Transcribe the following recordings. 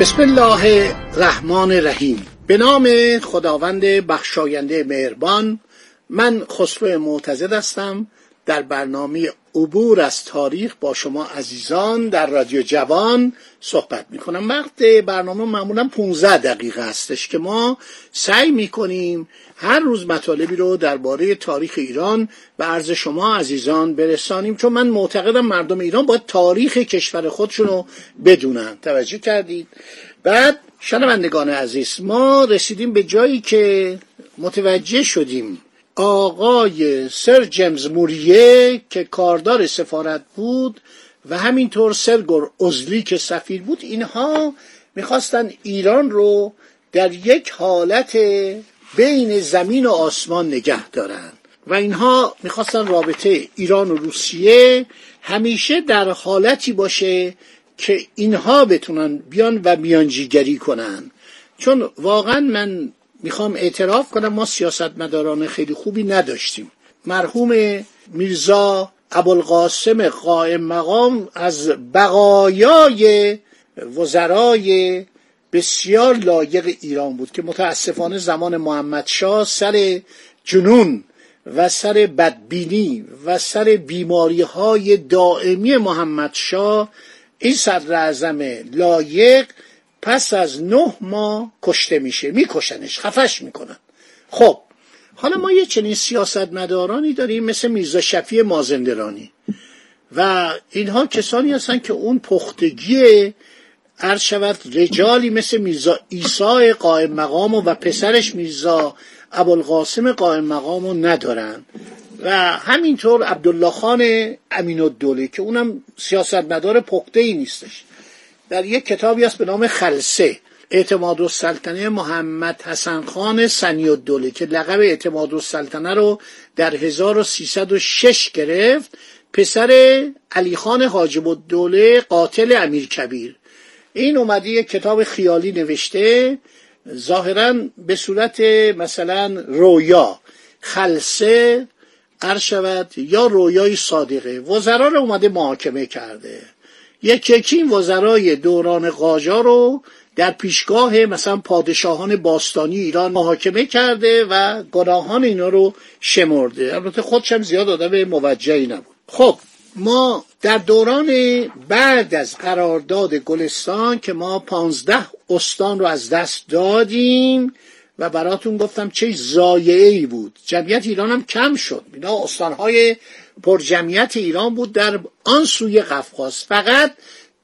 بسم الله الرحمن الرحیم. به نام خداوند بخشاینده مهربان من خسرو معتزد هستم. در برنامه عبور از تاریخ با شما عزیزان در رادیو جوان صحبت می کنم وقت برنامه معمولا 15 دقیقه هستش که ما سعی می کنیم هر روز مطالبی رو درباره تاریخ ایران به عرض شما عزیزان برسانیم چون من معتقدم مردم ایران باید تاریخ کشور خودشون رو بدونن. توجه کردید؟ بعد شنوندگان عزیز ما رسیدیم به جایی که متوجه شدیم آقای سر جیمز موریه که کاردار سفارت بود و همینطور سرگور ازلی که سفیر بود اینها می‌خواستن ایران رو در یک حالت بین زمین و آسمان نگه دارن و اینها می‌خواستن رابطه ایران و روسیه همیشه در حالتی باشه که اینها بتونن بیان و میانجیگری کنن. چون واقعا من می‌خوام اعتراف کنم ما سیاستمداران خیلی خوبی نداشتیم. مرحوم میرزا ابوالقاسم قائم مقام از بقایای وزرای بسیار لایق ایران بود که متاسفانه زمان محمد شاه سر جنون و سر بدبینی و سر بیماری های دائمی محمد شاه این صدر لایق پس از نه ماه کشته میشه. میکشنش خفش می‌کنن. خب حالا ما یه چنین سیاستمدارانی داریم مثل میرزا شفی مازندرانی. و اینها کسانی هستن که اون پختگی عرض شود رجالی مثل میرزا ایسای قائم مقام و پسرش میرزا ابوالقاسم قائم مقام رو ندارن. و همینطور عبدالله خان امین الدوله که اونم سیاستمدار پخته ای نیستش. در یک کتابی است به نام خلسه اعتماد السلطنه محمد حسن خان سنی الدوله که لقب اعتماد السلطنه رو در 1306 گرفت. پسر علی خان حاجب الدوله قاتل امیر کبیر. این اومده یک کتاب خیالی نوشته ظاهرا به صورت مثلا رویا. خلصه عرض شود یا رویای صادقه. وزرا رو اومده محاکمه کرده. یک یکی وزرای دوران قاجار رو در پیشگاه مثلا پادشاهان باستانی ایران محاکمه کرده و گناهان اینا رو شمرده. البته خودشم زیاد آدم موجهی نبود. خب ما در دوران بعد از قرارداد گلستان که ما پانزده استان رو از دست دادیم و براتون گفتم چه زایعه ای بود. جمعیت ایران هم کم شد. اینا استانهای پر جمعیت ایران بود در آن سوی قفقاز. فقط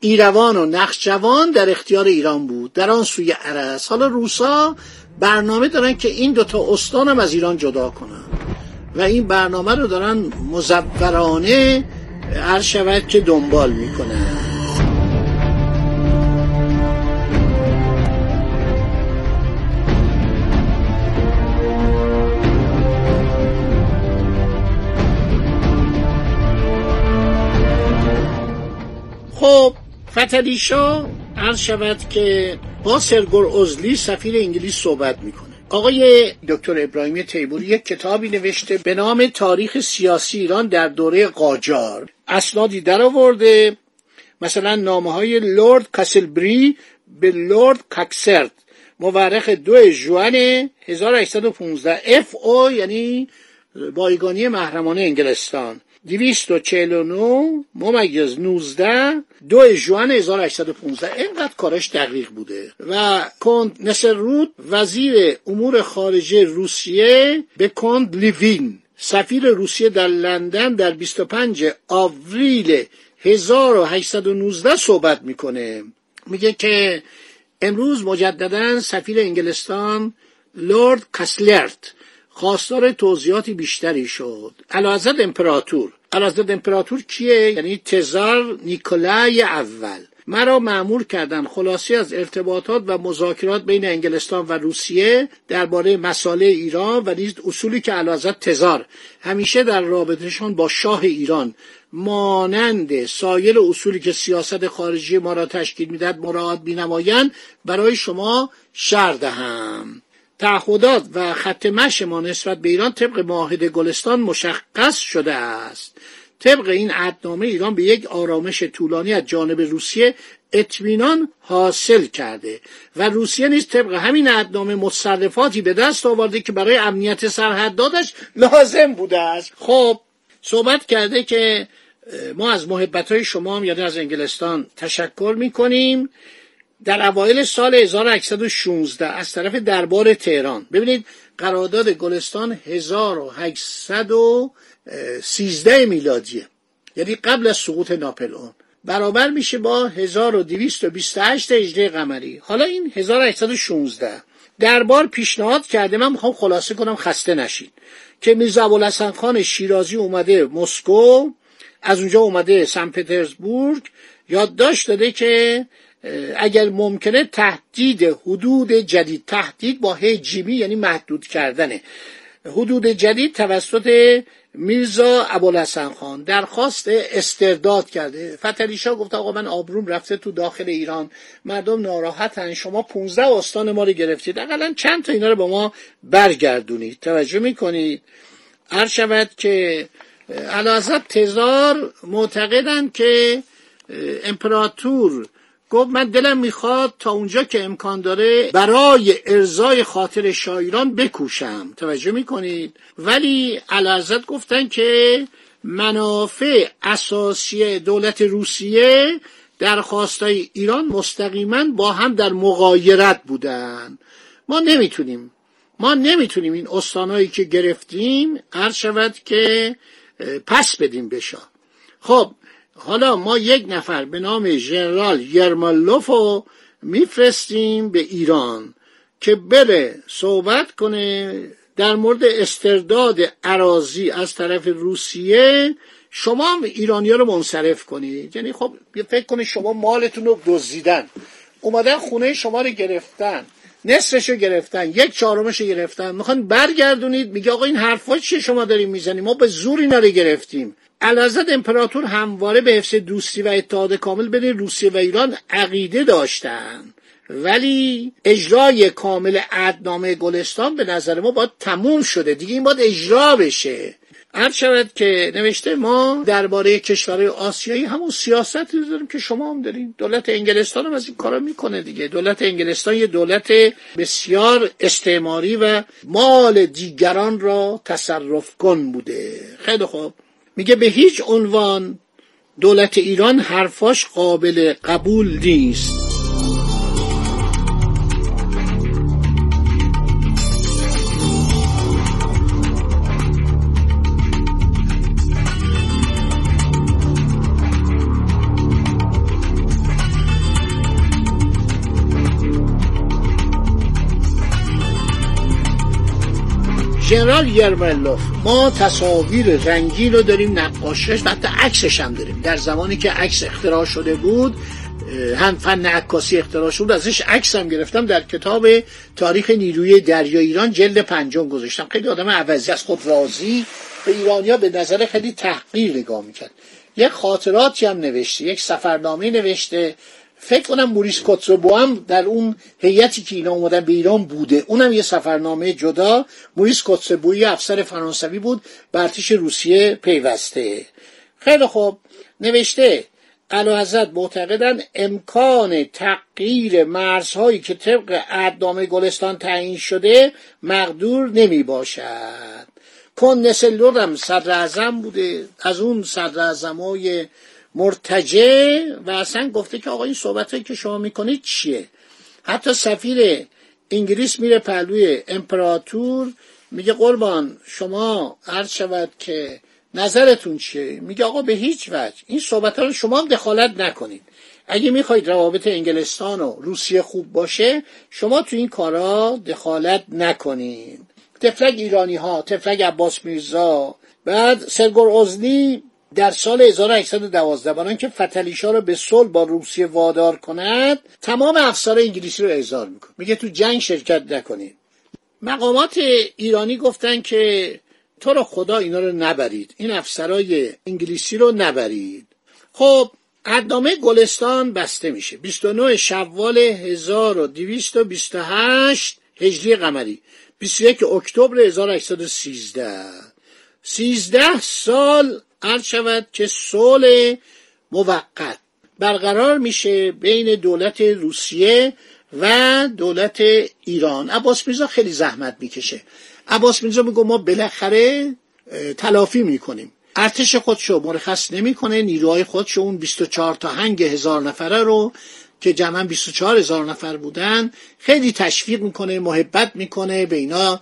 ایروان و نخجوان در اختیار ایران بود. در آن سوی عرس. حالا روسا برنامه دارن که این دوتا استان هم از ایران جدا کنن. و این برنامه رو دارن مزورانه هر شود که دنبال می‌کنن. فتلیشا عرض شود که با سرگور ازلی سفیر انگلیس صحبت می‌کنه. آقای دکتر ابراهیمی تیموری یک کتابی نوشته به نام تاریخ سیاسی ایران در دوره قاجار. اسنادی در آورده مثلا نامه های لورد کاسلبری به لورد کاکسرت. مورخ دو جوان 1815 اف او یعنی بایگانی محرمانه انگلستان. 249 ممیز 19 دو جوان 1815 اینقدر کارش دقیق بوده. و کند نصر رود وزیر امور خارجه روسیه به کند لیوین. سفیر روسیه در لندن در 25 آوریل 1819 صحبت می‌کنه. میگه که امروز مجددا سفیر انگلستان لورد کاسلرت خواستار توضیحاتی بیشتری شد. علازد امپراتور. علازد امپراتور کیه؟ یعنی تزار نیکولای اول. مرا معمور کردن خلاصی از ارتباطات و مذاکرات بین انگلستان و روسیه درباره مسائل ایران و نیز اصولی که علازت تزار. همیشه در رابطهشان با شاه ایران. مانند سایر اصولی که سیاست خارجی ما را تشکیل می‌دهد مراعات بینمایند برای شما شر دهم. تعهدات و خط مش ما نسبت به ایران طبق معاهده گلستان مشخص شده است. طبق این عهدنامه ایران به یک آرامش طولانی از جانب روسیه اطمینان حاصل کرده و روسیه نیز طبق همین عهدنامه متصرفاتی به دست آورده که برای امنیت سرحدادش لازم بوده است. خب صحبت کرده که ما از محبت های شما هم یعنی از انگلستان تشکر می‌کنیم. در اوایل سال 1816 از طرف دربار تهران. ببینید قرارداد گلستان 1813 میلادیه یعنی قبل از سقوط ناپلئون. برابر میشه با 1228 هجری قمری. حالا این 1816 دربار پیشنهاد کرده من می‌خوام خلاصه کنم خسته نشین. که میرزا ابوالحسن خان شیرازی اومده مسکو از اونجا اومده سن پترزبورگ. یادداشت داده که اگر ممکنه تهدید حدود جدید تهدید با هی جیمی یعنی محدود کردنه. حدود جدید توسط میرزا ابوالحسن خان. درخواست استرداد کرده. فتلیشا گفت آقا من آبروم رفته تو داخل ایران. مردم ناراحتن. شما 15 استان ما رو گرفتید. اقلا چند تا اینا رو با ما برگردونید. توجه می‌کنید. هر شود که علازت تزار معتقدند که امپراتور گفت من دلم می‌خواد تا اونجا که امکان داره برای ارزای خاطر شایران بکوشم. توجه می‌کنید؟ ولی علازت گفتن که منافع اساسی دولت روسیه در خواستای ایران مستقیما با هم در مغایرت بودن. ما نمی‌تونیم. ما نمی‌تونیم این استانهایی که گرفتیم عرض شود که پس بدیم بشا خب حالا ما یک نفر به نام ژنرال یرمالوف رو میفرستیم به ایران که بره صحبت کنه در مورد استرداد عراضی از طرف روسیه. شما ایرانی ها رو منصرف کنید. یعنی خب فکر کنید شما مالتون رو دزدیدن. اومدن خونه شما رو گرفتن. نصفش رو گرفتن. یک چهارمش رو گرفتن. می‌خوان برگردونید میگه آقا این حرفا چیه شما داریم می‌زنیم ما به زور اینا رو گرفتیم. علازت امپراتور همواره به حفظ دوستی و اتحاد کامل بین روسیه و ایران عقیده داشتند ولی اجرای کامل عدنامه گلستان به نظر ما باید تموم شده. دیگه این باید اجرا بشه. هر شود که نوشته ما درباره کشورهای آسیایی همون سیاستی داریم که شما هم داریم دولت انگلستان هم از این کارا می‌کنه دیگه. دولت انگلستان یه دولت بسیار استعماری و مال دیگران را تصرف کن بوده. خیلی خوب. میگه به هیچ عنوان دولت ایران حرفاش قابل قبول نیست. ژنرال یرملوف ما تصاویر رنگی رو داریم نقاشش حتی عکسش هم داریم. در زمانی که عکس اختراع شده بود هم فن عکاسی اختراع شد ازش عکس هم گرفتم در کتاب تاریخ نیروی دریا ایران جلد پنجم گذاشتم. خیلی آدم عوضی از خود راضی. به ایرانیا به نظر خیلی تحقیر نگاه می‌کرد. یک خاطراتی هم نوشته یک سفرنامه نوشته. فکر کنم موریس کوتسوبو هم در اون هیئتی که اینا اومدن به ایران بوده. اونم یه سفرنامه جدا. موریس کوتسوبوی افسر فرانسوی بود. به روسیه پیوسته. خیلی خوب. نوشته علا حضرت معتقدن امکان تغییر مرزهایی که طبق عدنامه گلستان تعیین شده مقدور نمی باشد. کن نسلور هم صدر بوده. از اون صدر های مرتجع و اصلا گفته که آقا این صحبت که شما می‌کنید چیه؟ حتی سفیر انگلیس میره پهلوی امپراتور میگه قربان شما عرض شود که نظرتون چیه؟ میگه آقا به هیچ وجه. این صحبت رو شما هم دخالت نکنید. اگه می‌خواید روابط انگلستان و روسیه خوب باشه شما تو این کارا دخالت نکنید. تفلک ایرانی ها تفلک عباس میرزا بعد سرگور ازنی در سال 1812 برای که فتلیشا رو به صلح با روسیه وادار کند تمام افسر انگلیسی رو احضار می‌کنه. میگه تو جنگ شرکت نکنید. مقامات ایرانی گفتن که تو رو خدا اینا رو نبرید. این افسرای انگلیسی رو نبرید. خب قدنامه گلستان بسته میشه. 29 شوال 1228 هجری قمری. 21 اکتبر 1813 13 سال عرض شود که صلح موقت. برقرار میشه بین دولت روسیه و دولت ایران. عباس میرزا خیلی زحمت می‌کشه. عباس میرزا میگه ما بالاخره تلافی می‌کنیم. ارتش خودشو مرخص نمی‌کنه نیروهای خودشو اون 24 تا هنگ هزار نفره رو که جمعا 24 هزار نفر بودن خیلی تشویق می‌کنه محبت می‌کنه به اینا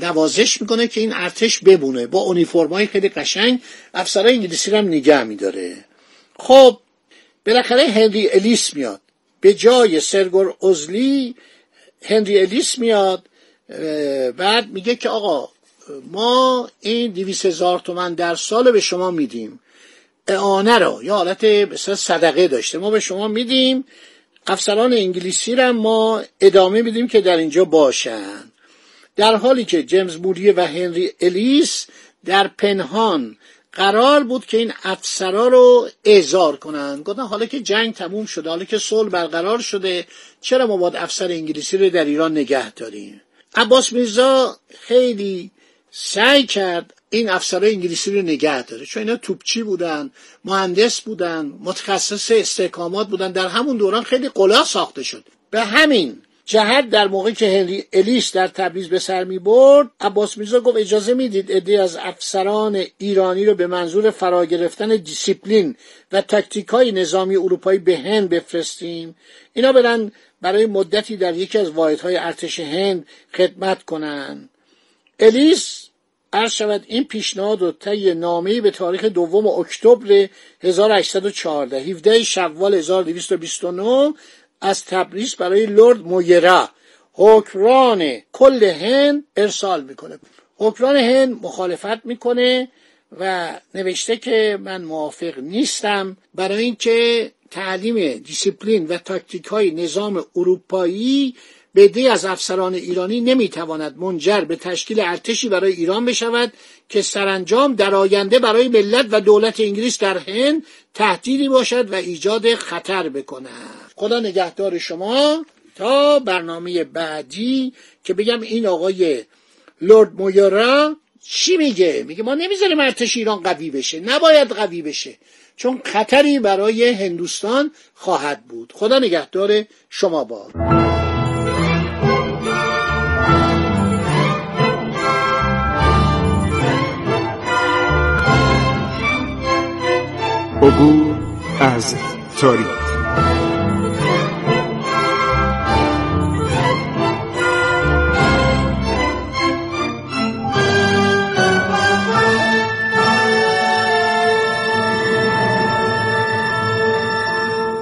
نوازش می‌کنه که این ارتش ببونه. با اونیفرمای خیلی قشنگ افسرهای انگلیسی رو هم نگه میداره. خب بالاخره هنری الیس میاد. به جای سرگور ازلی هنری الیس میاد. بعد میگه که آقا ما این دیویس هزار تومن در سال به شما میدیم. اعانه رو یا حالت مثلا صدقه داشته. ما به شما میدیم. افسران انگلیسی رو ما ادامه میدیم که در اینجا باشن. در حالی که جیمز موریه و هنری الیس در پنهان قرار بود که این افسرا رو احضار کنن گفتن حالا که جنگ تموم شده حالا که صلح برقرار شده چرا ما باید افسر انگلیسی رو در ایران نگه داریم؟ عباس میرزا خیلی سعی کرد این افسرهای انگلیسی رو نگه داره. چون اینا توپچی بودن مهندس بودن متخصص استحکامات بودن در همون دوران خیلی قلاع ساخته شد. به همین جهت در موقعی که هنری الیس در تبریز به سر می برد عباس میرزا گفت اجازه می‌دید عده از افسران ایرانی رو به منظور فرا گرفتن دیسیپلین و تاکتیک های نظامی اروپایی به هند بفرستیم. اینا برن برای مدتی در یکی از واحدهای ارتش هند خدمت کنند الیس عرض شود این پیشنهاد و طی نامه‌ای به تاریخ دوم اکتبر 1814 17 شوال 1229 از تبریز برای لرد مویرا. حکران کل هند ارسال می‌کنه. حکران هند مخالفت می‌کنه و نوشته که من موافق نیستم برای اینکه تعلیم دیسیپلین و تاکتیک های نظام اروپایی به عده‌ای از افسران ایرانی نمی‌تواند منجر به تشکیل ارتشی برای ایران بشود که سرانجام در آینده برای ملت و دولت انگلیس در هند تهدیدی باشد و ایجاد خطر بکند. خدا نگهدار شما تا برنامه بعدی که بگم این آقای لورد مویرا چی میگه؟ میگه ما نمی‌ذاریم ارتش ایران قوی بشه نباید قوی بشه چون خطری برای هندوستان خواهد بود. خدا نگهدار شما با. عبور از تاریخ.